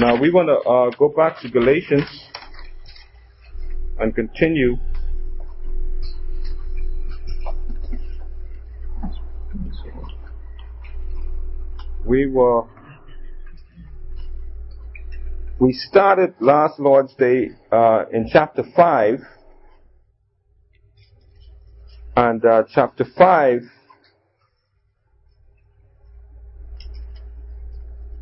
Now we want to uh, go back to Galatians and continue. We were we started last Lord's Day uh, in chapter five, and uh, chapter five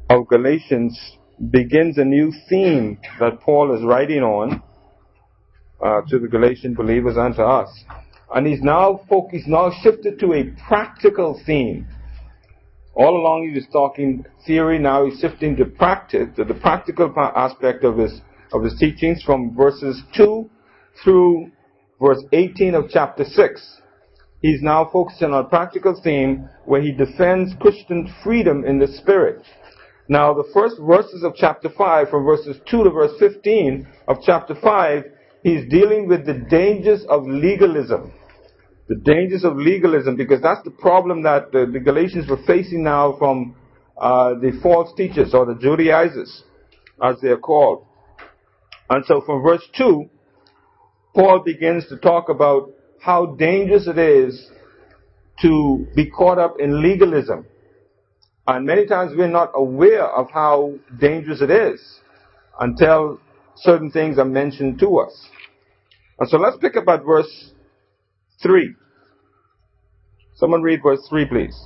of Galatians begins a new theme that Paul is writing on uh, to the Galatian believers and to us. And he's now focused, now shifted to a practical theme. All along he was talking theory, now he's shifting to practice, to the practical aspect of his, of his teachings from verses 2 through verse 18 of chapter 6. He's now focusing on a practical theme where he defends Christian freedom in the spirit. Now, the first verses of chapter 5, from verses 2 to verse 15 of chapter 5, he's dealing with the dangers of legalism. The dangers of legalism, because that's the problem that the, the Galatians were facing now from uh, the false teachers or the Judaizers, as they're called. And so from verse 2, Paul begins to talk about how dangerous it is to be caught up in legalism. And many times we're not aware of how dangerous it is until certain things are mentioned to us. And so let's pick up at verse 3. Someone read verse 3, please.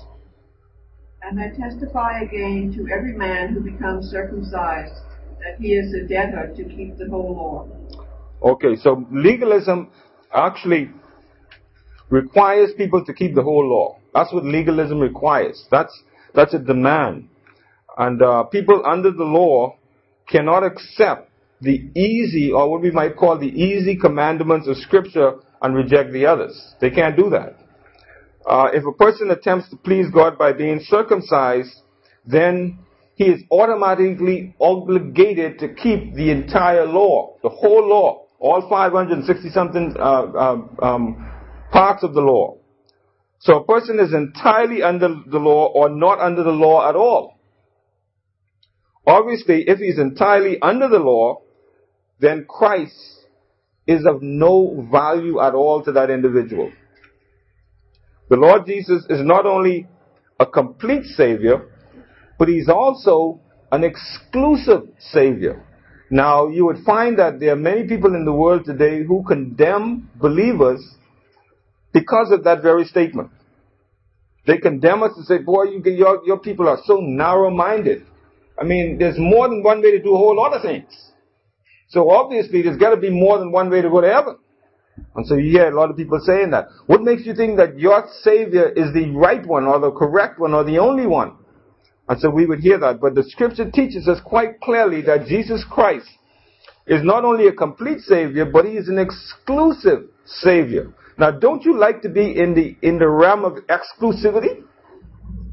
And I testify again to every man who becomes circumcised that he is a debtor to keep the whole law. Okay, so legalism actually requires people to keep the whole law. That's what legalism requires. That's that's a demand. And uh, people under the law cannot accept the easy, or what we might call the easy commandments of Scripture and reject the others. They can't do that. Uh, if a person attempts to please God by being circumcised, then he is automatically obligated to keep the entire law, the whole law, all 560 something uh, uh, um, parts of the law. So a person is entirely under the law or not under the law at all. Obviously, if he's entirely under the law, then Christ is of no value at all to that individual. The Lord Jesus is not only a complete Savior, but He's also an exclusive Savior. Now, you would find that there are many people in the world today who condemn believers because of that very statement. They condemn us and say, boy, you, your, your people are so narrow-minded. I mean, there's more than one way to do a whole lot of things. So obviously there's got to be more than one way to go to heaven. And so you hear a lot of people saying that. What makes you think that your Savior is the right one or the correct one or the only one? And so we would hear that. But the scripture teaches us quite clearly that Jesus Christ is not only a complete Savior, but He is an exclusive Savior. Now, don't you like to be in the in the realm of exclusivity?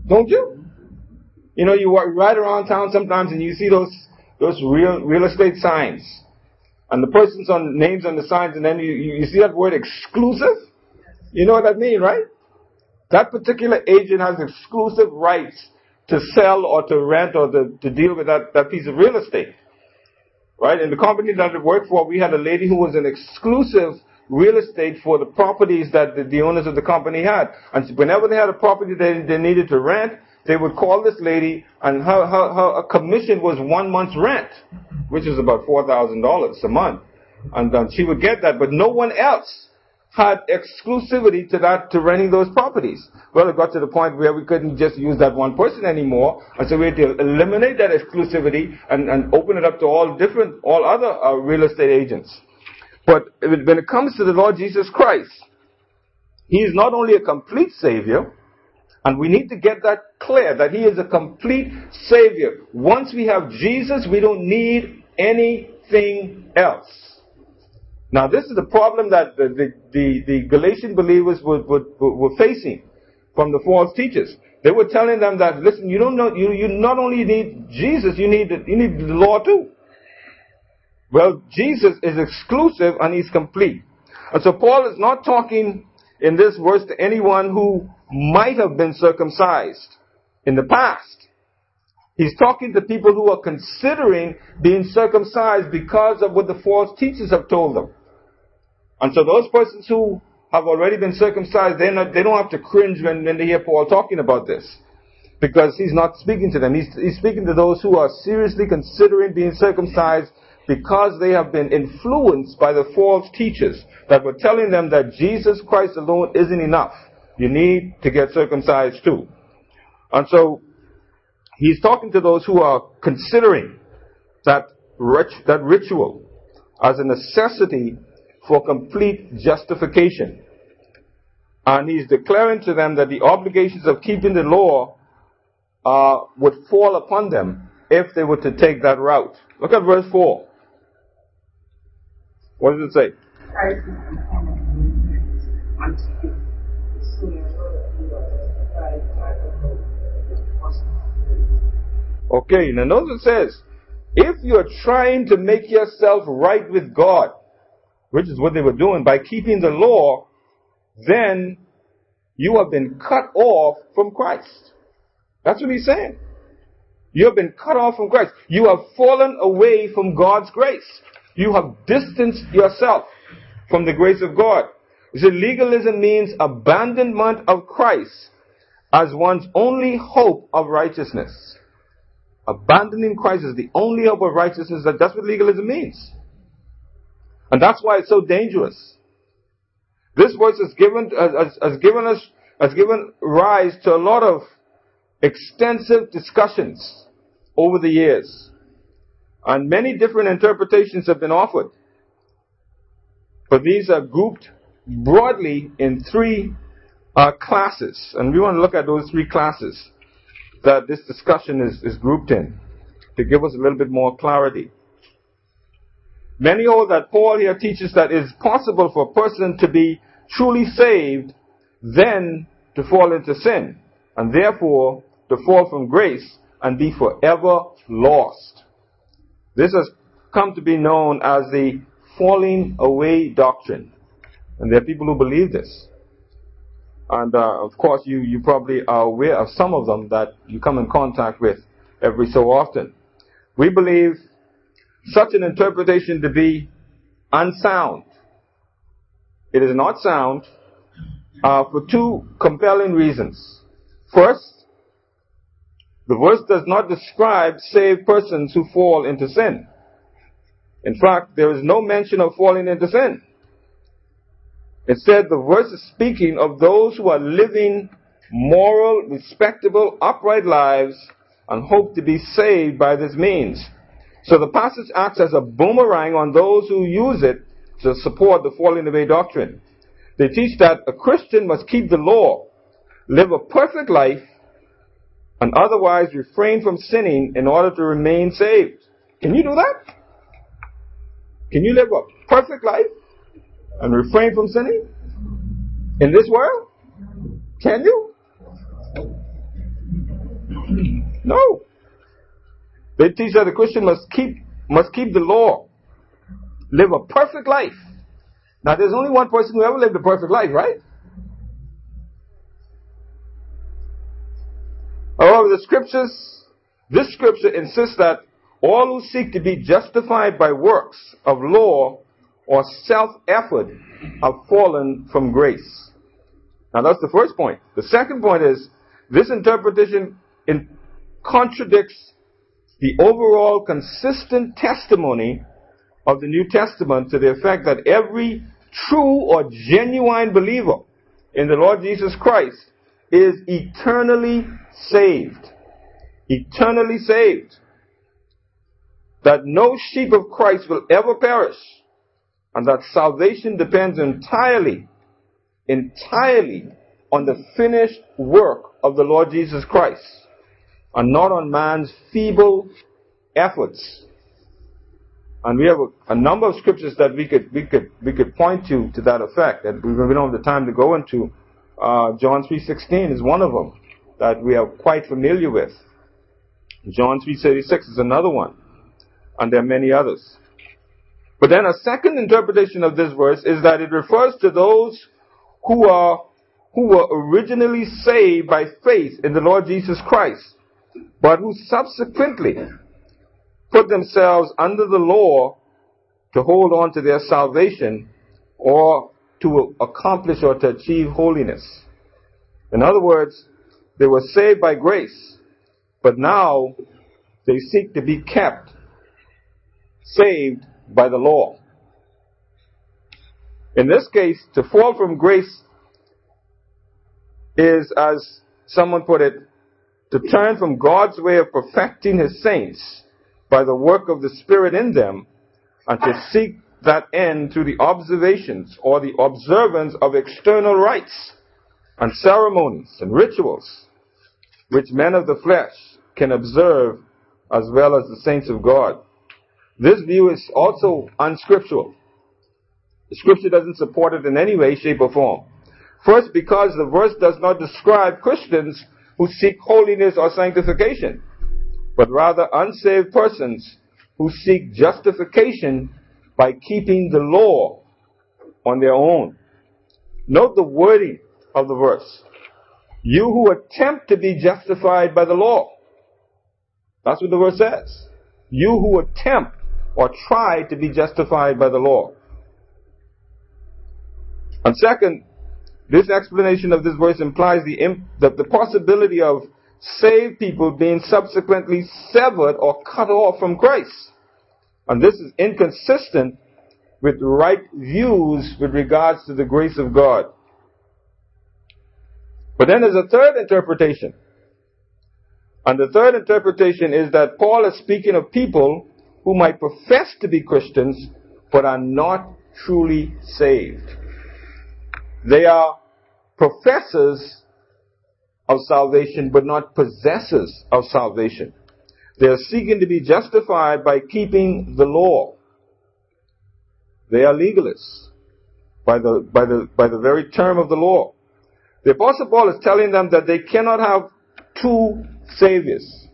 Don't you? You know, you walk right around town sometimes and you see those those real real estate signs, and the person's on names on the signs, and then you you see that word exclusive. You know what that means, right? That particular agent has exclusive rights to sell or to rent or to, to deal with that, that piece of real estate. Right? In the company that I worked for, we had a lady who was an exclusive real estate for the properties that the, the owners of the company had. And whenever they had a property they, they needed to rent, they would call this lady and her, her, her commission was one month's rent, which is about $4,000 a month. And um, she would get that, but no one else had exclusivity to that, to renting those properties. Well, it got to the point where we couldn't just use that one person anymore, and so we had to eliminate that exclusivity and, and open it up to all different, all other uh, real estate agents. But when it comes to the Lord Jesus Christ, He is not only a complete Savior, and we need to get that clear that He is a complete Savior. Once we have Jesus, we don't need anything else. Now, this is the problem that the, the, the, the Galatian believers were, were, were facing from the false teachers. They were telling them that, listen, you don't know, you, you not only need Jesus, you need, you need the law too. Well, Jesus is exclusive and he's complete. And so Paul is not talking in this verse to anyone who might have been circumcised in the past. He's talking to people who are considering being circumcised because of what the false teachers have told them. And so those persons who have already been circumcised, not, they don't have to cringe when, when they hear Paul talking about this. Because he's not speaking to them. He's, he's speaking to those who are seriously considering being circumcised because they have been influenced by the false teachers that were telling them that Jesus Christ alone isn't enough. You need to get circumcised too. And so he's talking to those who are considering that, rit- that ritual as a necessity for complete justification. And he's declaring to them that the obligations of keeping the law uh, would fall upon them if they were to take that route. Look at verse 4. What does it say? Okay, now notice it says, if you're trying to make yourself right with God, which is what they were doing, by keeping the law, then you have been cut off from Christ. That's what he's saying. You have been cut off from Christ. You have fallen away from God's grace. You have distanced yourself from the grace of God. Legalism means abandonment of Christ as one's only hope of righteousness. Abandoning Christ is the only hope of righteousness. That, that's what legalism means. And that's why it's so dangerous. This verse has given, has, has given us, has given rise to a lot of extensive discussions over the years. And many different interpretations have been offered. But these are grouped broadly in three uh, classes. And we want to look at those three classes that this discussion is, is grouped in to give us a little bit more clarity. Many hold that Paul here teaches that it is possible for a person to be truly saved, then to fall into sin, and therefore to fall from grace and be forever lost. This has come to be known as the falling away doctrine. And there are people who believe this. And uh, of course, you, you probably are aware of some of them that you come in contact with every so often. We believe such an interpretation to be unsound. It is not sound uh, for two compelling reasons. First, the verse does not describe saved persons who fall into sin. In fact, there is no mention of falling into sin. Instead, the verse is speaking of those who are living moral, respectable, upright lives and hope to be saved by this means. So the passage acts as a boomerang on those who use it to support the falling away doctrine. They teach that a Christian must keep the law, live a perfect life, and otherwise refrain from sinning in order to remain saved. Can you do that? Can you live a perfect life and refrain from sinning in this world? Can you? No. They teach that the Christian must keep must keep the law, live a perfect life. Now, there's only one person who ever lived a perfect life, right? However, the scriptures, this scripture insists that all who seek to be justified by works of law or self-effort have fallen from grace. Now that's the first point. The second point is this interpretation in contradicts the overall consistent testimony of the New Testament to the effect that every true or genuine believer in the Lord Jesus Christ is eternally saved. Eternally saved. That no sheep of Christ will ever perish. And that salvation depends entirely, entirely on the finished work of the Lord Jesus Christ. And not on man's feeble efforts. And we have a, a, number of scriptures that we could we could we could point to to that effect. That we, don't have the time to go into. Uh, John three sixteen is one of them that we are quite familiar with. John 3.36 is another one. And there are many others. But then a second interpretation of this verse is that it refers to those who are, who were originally saved by faith in the Lord Jesus Christ. but who subsequently put themselves under the law to hold on to their salvation or to accomplish or to achieve holiness. In other words, they were saved by grace, but now they seek to be kept saved by the law. In this case, to fall from grace is, as someone put it, to turn from God's way of perfecting his saints by the work of the Spirit in them and to seek that end through the observations or the observance of external rites and ceremonies and rituals which men of the flesh can observe as well as the saints of God. This view is also unscriptural. The scripture doesn't support it in any way, shape, or form. First, because the verse does not describe Christians who seek holiness or sanctification, but rather unsaved persons who seek justification by keeping the law on their own. Note the wording of the verse. You who attempt to be justified by the law. That's what the verse says. You who attempt or try to be justified by the law. And second, this explanation of this verse implies the, the, the possibility of saved people being subsequently severed or cut off from Christ. And this is inconsistent with right views with regards to the grace of God. But then there's a third interpretation. And the third interpretation is that Paul is speaking of people who might profess to be Christians but are not truly saved. They are professors of salvation but not possessors of salvation. They are seeking to be justified by keeping the law. They are legalists by the, by the, by the very term of the law. The apostle Paul is telling them that they cannot have two saviors.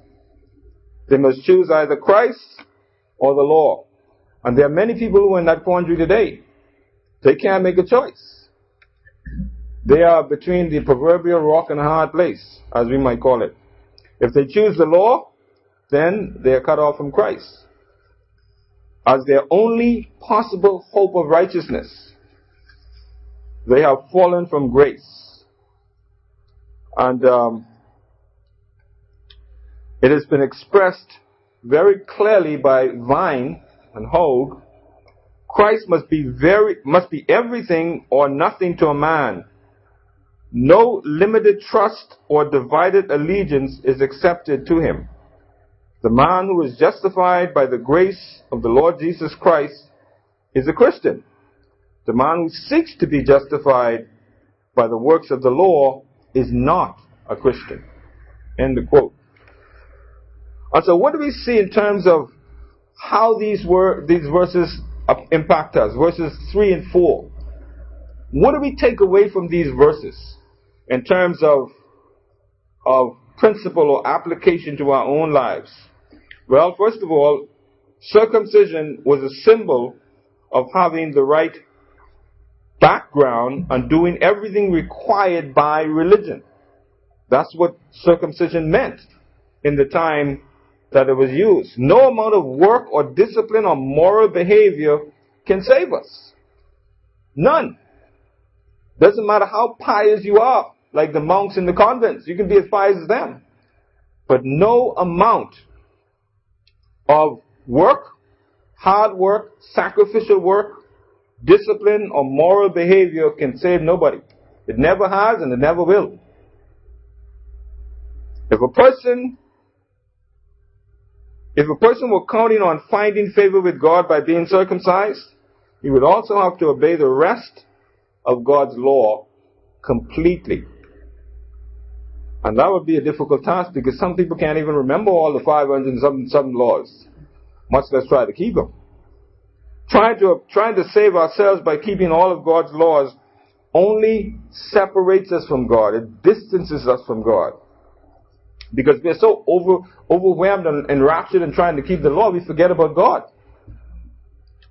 They must choose either Christ or the law. And there are many people who are in that quandary today. They can't make a choice. They are between the proverbial rock and a hard place, as we might call it. If they choose the law, then they are cut off from Christ as their only possible hope of righteousness. They have fallen from grace. And um, it has been expressed very clearly by Vine and Hogg. Christ must be very must be everything or nothing to a man. No limited trust or divided allegiance is accepted to him. The man who is justified by the grace of the Lord Jesus Christ is a Christian. The man who seeks to be justified by the works of the law is not a Christian. End quote. And so what do we see in terms of how these were, these verses impact us? Verses 3 and 4. What do we take away from these verses in terms of, of principle or application to our own lives? Well, first of all, circumcision was a symbol of having the right background and doing everything required by religion. That's what circumcision meant in the time that it was used. No amount of work or discipline or moral behavior can save us. None. Doesn't matter how pious you are, like the monks in the convents. You can be as pious as them. But no amount of work, hard work, sacrificial work, discipline, or moral behavior can save nobody. It never has and it never will. If a person if a person were counting on finding favor with God by being circumcised, he would also have to obey the rest of God's law completely. And that would be a difficult task because some people can't even remember all the 500 and some, some laws, much less try to keep them. Trying to, trying to save ourselves by keeping all of God's laws only separates us from God. It distances us from God. Because we're so over, overwhelmed and enraptured in trying to keep the law, we forget about God.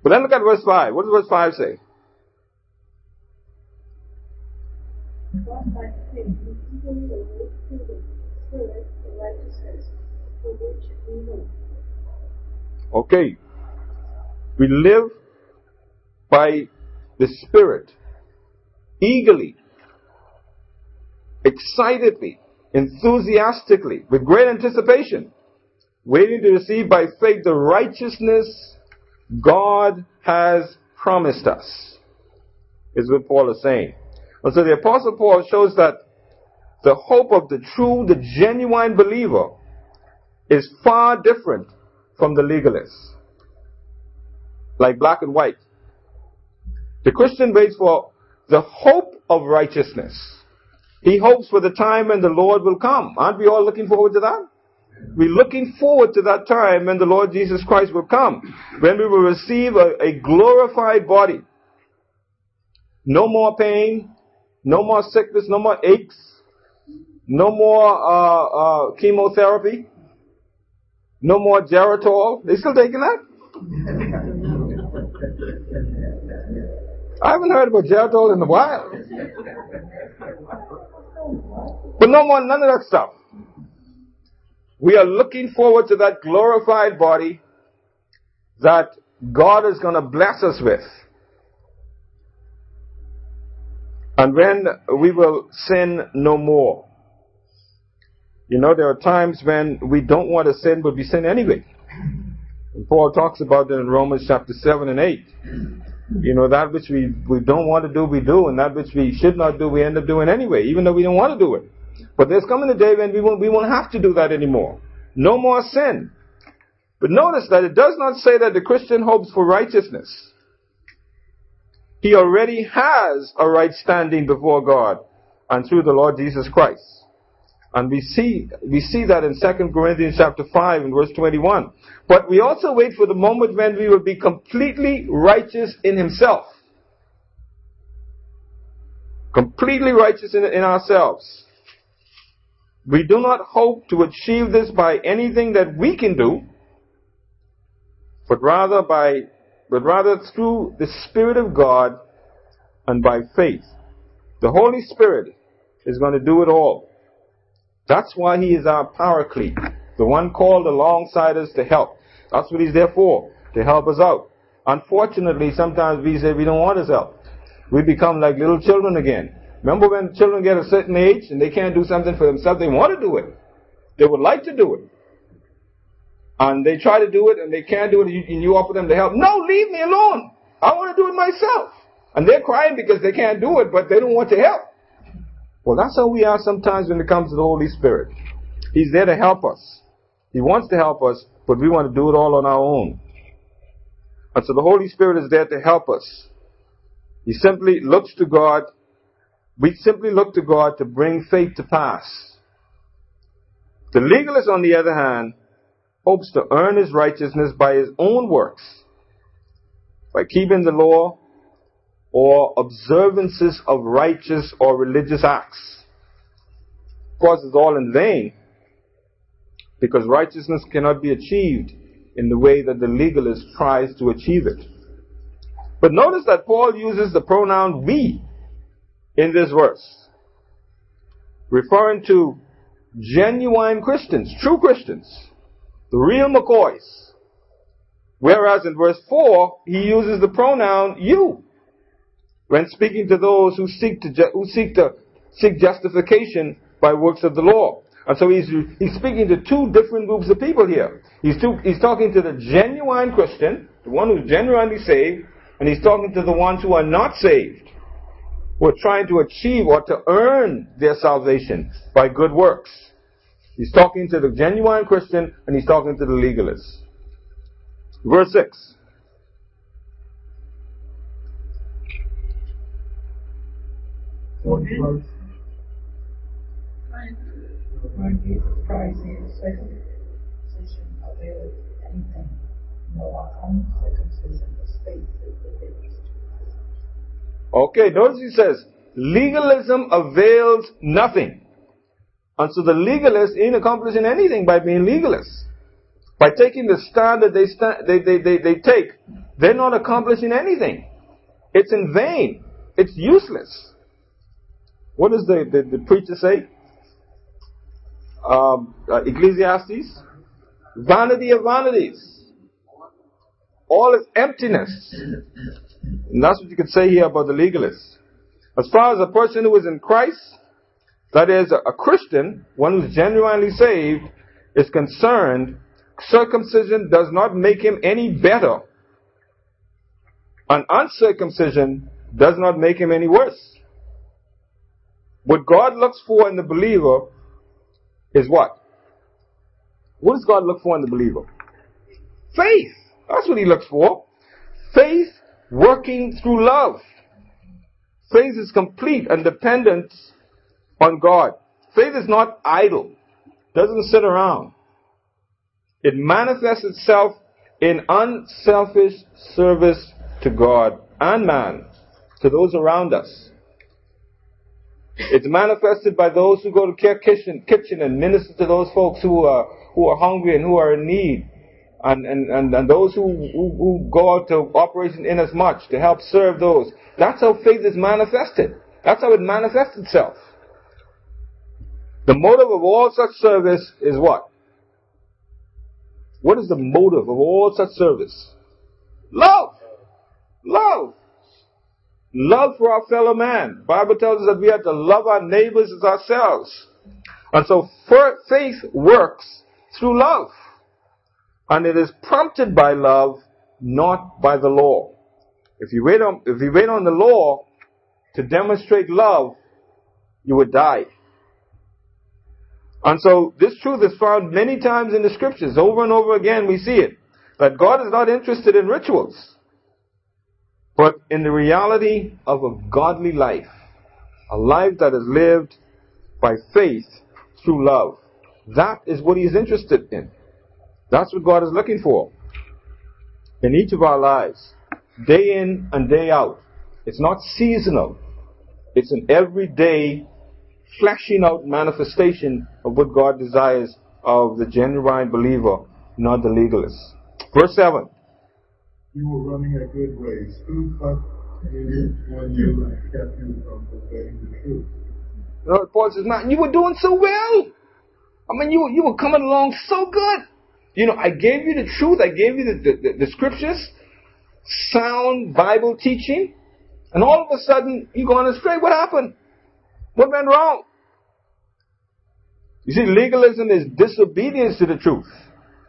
But then look at verse 5. What does verse 5 say? Okay. We live by the Spirit, eagerly, excitedly, enthusiastically, with great anticipation, waiting to receive by faith the righteousness God has promised us, is what Paul is saying. And so the Apostle Paul shows that the hope of the true, the genuine believer is far different from the legalist. Like black and white. The Christian waits for the hope of righteousness. He hopes for the time when the Lord will come. Aren't we all looking forward to that? We're looking forward to that time when the Lord Jesus Christ will come, when we will receive a, a glorified body. No more pain, no more sickness, no more aches, no more uh, uh, chemotherapy, no more Geritol. They still taking that? I haven't heard about Geritol in a while. But no more, none of that stuff. We are looking forward to that glorified body that God is going to bless us with. And when we will sin no more. You know, there are times when we don't want to sin, but we sin anyway. And Paul talks about that in Romans chapter 7 and 8. You know, that which we, we don't want to do, we do, and that which we should not do, we end up doing anyway, even though we don't want to do it. But there's coming a day when we won't, we won't have to do that anymore. No more sin. But notice that it does not say that the Christian hopes for righteousness. He already has a right standing before God and through the Lord Jesus Christ. And we see, we see that in 2 Corinthians chapter 5 and verse 21. But we also wait for the moment when we will be completely righteous in himself. Completely righteous in, in ourselves. We do not hope to achieve this by anything that we can do, but rather by, but rather through the Spirit of God and by faith. The Holy Spirit is going to do it all. That's why He is our paraclete, the one called alongside us to help. That's what He's there for, to help us out. Unfortunately, sometimes we say we don't want His help. We become like little children again. Remember when children get a certain age and they can't do something for themselves, they want to do it. They would like to do it. And they try to do it and they can't do it and you, offer them the help. No, leave me alone. I want to do it myself. And they're crying because they can't do it, but they don't want to help. Well, that's how we are sometimes when it comes to the Holy Spirit. He's there to help us. He wants to help us, but we want to do it all on our own. And so the Holy Spirit is there to help us. He simply looks to God we simply look to God to bring faith to pass. The legalist, on the other hand, hopes to earn his righteousness by his own works, by keeping the law or observances of righteous or religious acts. Of course, it's all in vain because righteousness cannot be achieved in the way that the legalist tries to achieve it. But notice that Paul uses the pronoun we in this verse, referring to genuine Christians, true Christians, the real McCoys. Whereas in verse 4, he uses the pronoun you when speaking to those who seek to, ju- who seek to seek justification by works of the law. And so he's, he's speaking to two different groups of people here. He's, he's talking to the genuine Christian, the one who's genuinely saved, and he's talking to the ones who are not saved who are trying to achieve or to earn their salvation by good works. He's talking to the genuine Christian and he's talking to the legalist. Verse 6. Jesus Christ is circumcision availeth anything, no faith Okay, notice he says, legalism avails nothing. And so the legalist ain't accomplishing anything by being legalist. By taking the stand that they, stand, they, they, they, they take, they're not accomplishing anything. It's in vain. It's useless. What does the, the, the preacher say? Um, uh, Ecclesiastes? Vanity of vanities. All is emptiness. And that's what you could say here about the legalists. As far as a person who is in Christ, that is, a, a Christian, one who's genuinely saved, is concerned, circumcision does not make him any better. And uncircumcision does not make him any worse. What God looks for in the believer is what? What does God look for in the believer? Faith. That's what he looks for. Faith working through love. Faith is complete and dependent on God. Faith is not idle. Doesn't sit around. It manifests itself in unselfish service to God and man, to those around us. It's manifested by those who go to care kitchen, kitchen and minister to those folks who are, who are hungry and who are in need. And, and, and, and those who, who, who go out to Operation Inasmuch to help serve those. That's how faith is manifested. That's how it manifests itself. The motive of all such service is what? What is the motive of all such service? Love. Love. Love for our fellow man. Bible tells us that we have to love our neighbors as ourselves. And so faith works through love. And it is prompted by love, not by the law. If you wait on, if you wait on the law to demonstrate love, you would die. And so this truth is found many times in the scriptures. Over and over again we see it. That God is not interested in rituals, but in the reality of a godly life. A life that is lived by faith through love. That is what He is interested in. That's what God is looking for in each of our lives, day in and day out. It's not seasonal. It's an everyday flashing out manifestation of what God desires of the genuine believer, not the legalist. Verse 7. You were running a good race. Who cut you when you kept you from obeying the truth? You Paul says, man, you were doing so well. I mean, you, you were coming along so good. You know, I gave you the truth. I gave you the, the, the, the scriptures, sound Bible teaching, and all of a sudden, you're going astray. What happened? What went wrong? You see, legalism is disobedience to the truth.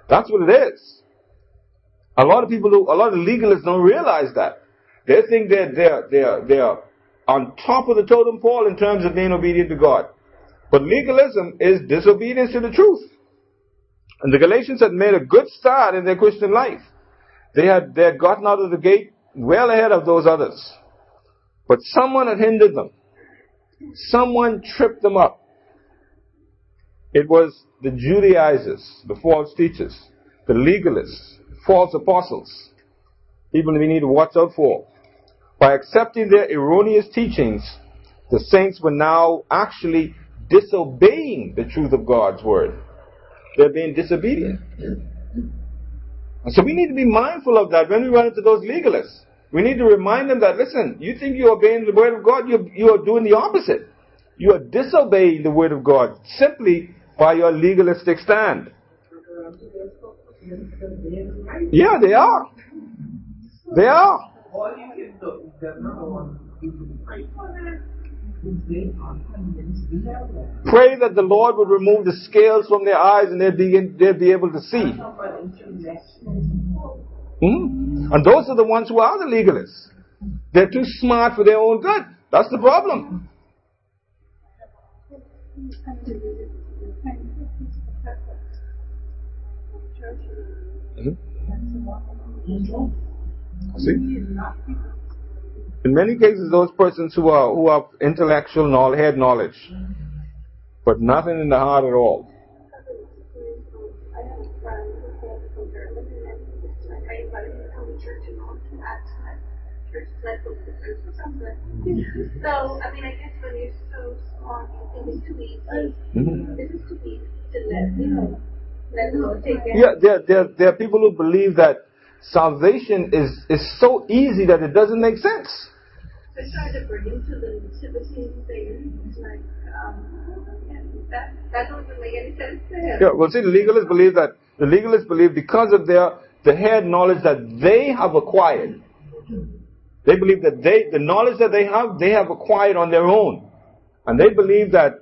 That's what it is. A lot of people, who, a lot of legalists don't realize that. They think they're, they're, they're, they're on top of the totem pole in terms of being obedient to God. But legalism is disobedience to the truth. And the Galatians had made a good start in their Christian life. They had, they had gotten out of the gate well ahead of those others. But someone had hindered them. Someone tripped them up. It was the Judaizers, the false teachers, the legalists, false apostles, people we need to watch out for. By accepting their erroneous teachings, the saints were now actually disobeying the truth of God's word. They're being disobedient. And so we need to be mindful of that when we run into those legalists. We need to remind them that, listen, you think you're obeying the word of God, you're, you are doing the opposite. You are disobeying the word of God simply by your legalistic stand. Yeah, they are. They are. Pray that the Lord would remove the scales from their eyes and they'd be, they'll be able to see. Hmm? And those are the ones who are the legalists. They're too smart for their own good. That's the problem. See? In many cases, those persons who are who have intellectual knowledge, head knowledge, but nothing in the heart at all. So, I mean, I guess when you're so small, you think it's too easy. Mm-hmm. This is too easy to let, you know, let the Lord take care. Yeah, there, there, there are people who believe that salvation is, is so easy that it doesn't make sense. They try to bring him to the nativity thing. It's like, um, that, that doesn't make any sense to him. Yeah, well, see, the legalists believe that The legalists believe because of their the head knowledge that they have acquired. They believe that they the knowledge that they have, they have acquired on their own. And they believe that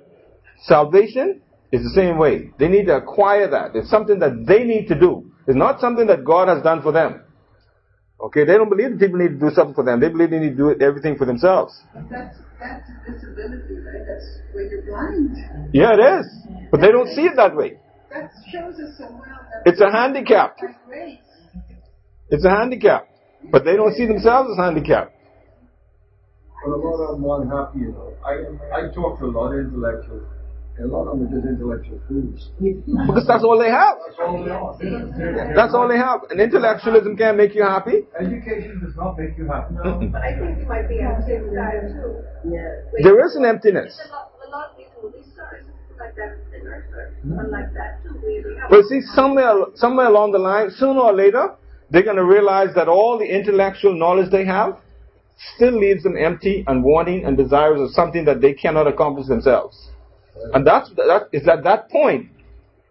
salvation is the same way. They need to acquire that. It's something that they need to do. It's not something that God has done for them. Okay, they don't believe that people need to do something for them. They believe they need to do everything for themselves. But that's, that's a disability, right? That's where you're blind. Yeah, it is. But they don't see it that way. That shows us so well. It's a handicap. It's a handicap. But they don't see themselves as handicapped. But a lot of them are unhappy, you know. I, I talk to a lot of intellectuals, and a lot of them are just intellectual fools. Because that's all they have. That's all they are. That's all they have. And intellectualism can't make you happy. Education does not make you happy. But I think you might be on the same too. Yeah. There is an emptiness. It's a lot, a lot of these movie stars like that in our church are hmm? like that too. We, we have But see, somewhere, somewhere along the line, sooner or later, they're going to realize that all the intellectual knowledge they have still leaves them empty and wanting and desirous of something that they cannot accomplish themselves. And that's, that is at that point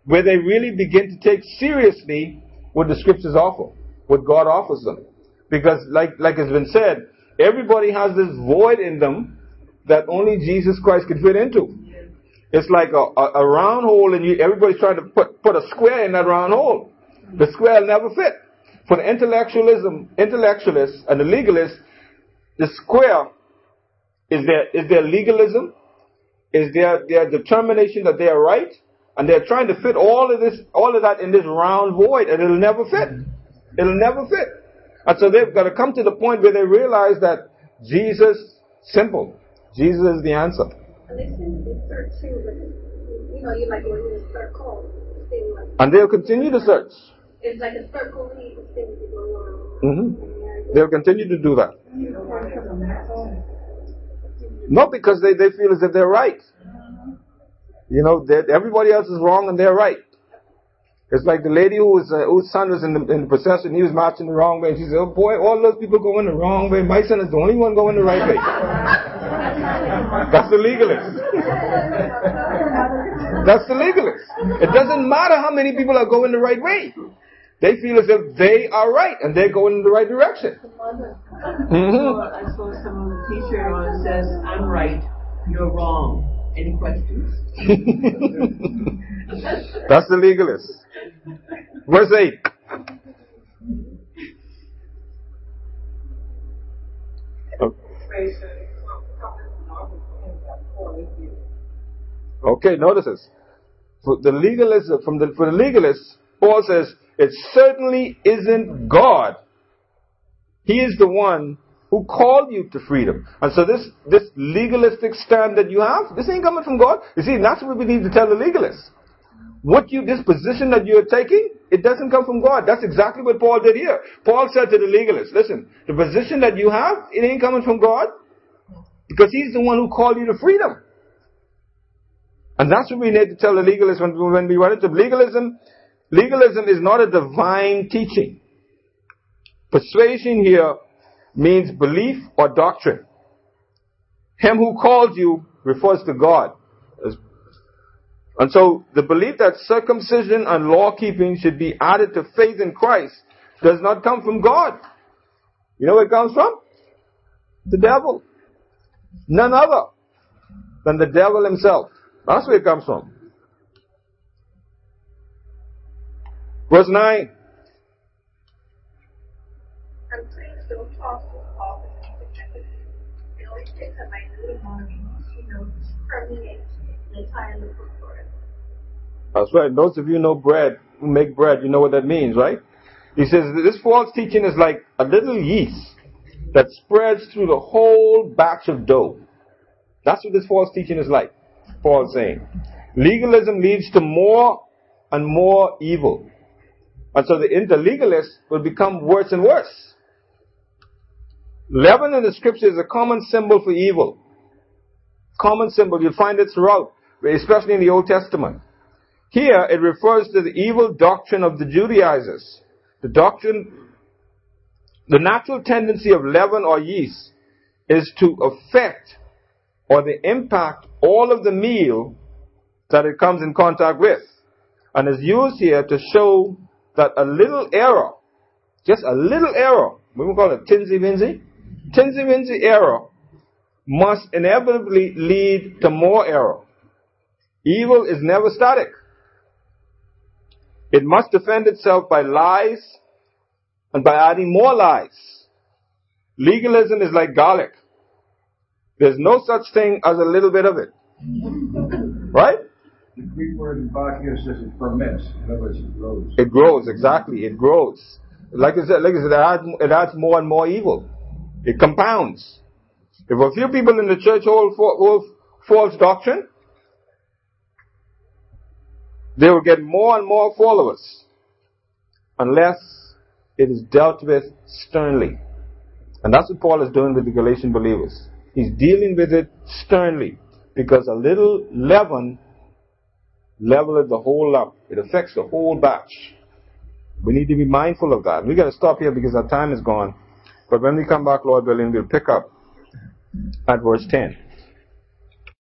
where they really begin to take seriously what the scriptures offer, what God offers them. Because like, like has been said, everybody has this void in them that only Jesus Christ could fit into. It's like a, a, a round hole and you, everybody's trying to put, put a square in that round hole. The square will never fit. For the intellectualism, intellectualists and the legalists, the square is their, is their legalism, is their, their determination that they are right, and they're trying to fit all of this, all of that in this round void, and it'll never fit. It'll never fit. And so they've got to come to the point where they realize that Jesus, simple. Jesus is the answer. And they seem to be searching, but you know, you might go in a circle. It seems like And they'll continue to search. it's like a circle that you seem to go around. hmm They'll continue to do that. Not because they, they feel as if they're right. You know, that everybody else is wrong and they're right. It's like the lady who was, uh, whose son was in the, in the procession, he was marching the wrong way, and she said, oh boy, all those people going the wrong way. My son is the only one going the right way. That's the legalist. That's the legalist. It doesn't matter how many people are going the right way. They feel as if they are right and they're going in the right direction. hmm I saw some of the t-shirt on it says, I'm right, you're wrong. Any questions? That's the legalist. Verse 8. Okay, notice this. For the legalist, from the, for the legalist, Paul says, it certainly isn't God. He is the one who called you to freedom. And so this, this legalistic stand that you have, this ain't coming from God. You see, that's what we need to tell the legalists. What you, this position that you're taking, it doesn't come from God. That's exactly what Paul did here. Paul said to the legalists, listen, the position that you have, it ain't coming from God. Because He's the one who called you to freedom. And that's what we need to tell the legalists when, when we run into legalism. Legalism is not a divine teaching. Persuasion here means belief or doctrine. Him who called you refers to God. And so the belief that circumcision and law keeping should be added to faith in Christ does not come from God. You know where it comes from? The devil. None other than the devil himself. That's where it comes from. Verse 9. And please don't talk to Paul because it always takes a minute you know, permeate the entire book for. That's right. Those of you who know bread, who make bread, you know what that means, right? He says this false teaching is like a little yeast that spreads through the whole batch of dough. That's what this false teaching is like. Paul's saying. Legalism leads to more and more evil. And so the interlegalist will become worse and worse. Leaven in the scripture is a common symbol for evil. Common symbol. You'll find it throughout, especially in the Old Testament. Here it refers to the evil doctrine of the Judaizers. The doctrine, the natural tendency of leaven or yeast is to affect or the impact all of the meal that it comes in contact with. and is used here to show that a little error, just a little error, we will call it tinsy winsy, tinsy winsy error must inevitably lead to more error. Evil is never static. It must defend itself by lies and by adding more lies. Legalism is like garlic. There's no such thing as a little bit of it. Right? The Greek word in back here says it ferments. In other words, it grows. It grows, exactly. It grows. Like I said, like I said, it adds, it adds more and more evil. It compounds. If a few people in the church hold, hold false doctrine, they will get more and more followers unless it is dealt with sternly. And that's what Paul is doing with the Galatian believers. He's dealing with it sternly because a little leaven leaveneth the whole lump. It affects the whole batch. We need to be mindful of that. We got to stop here because our time is gone. But when we come back, Lord willing, we'll pick up at verse 10.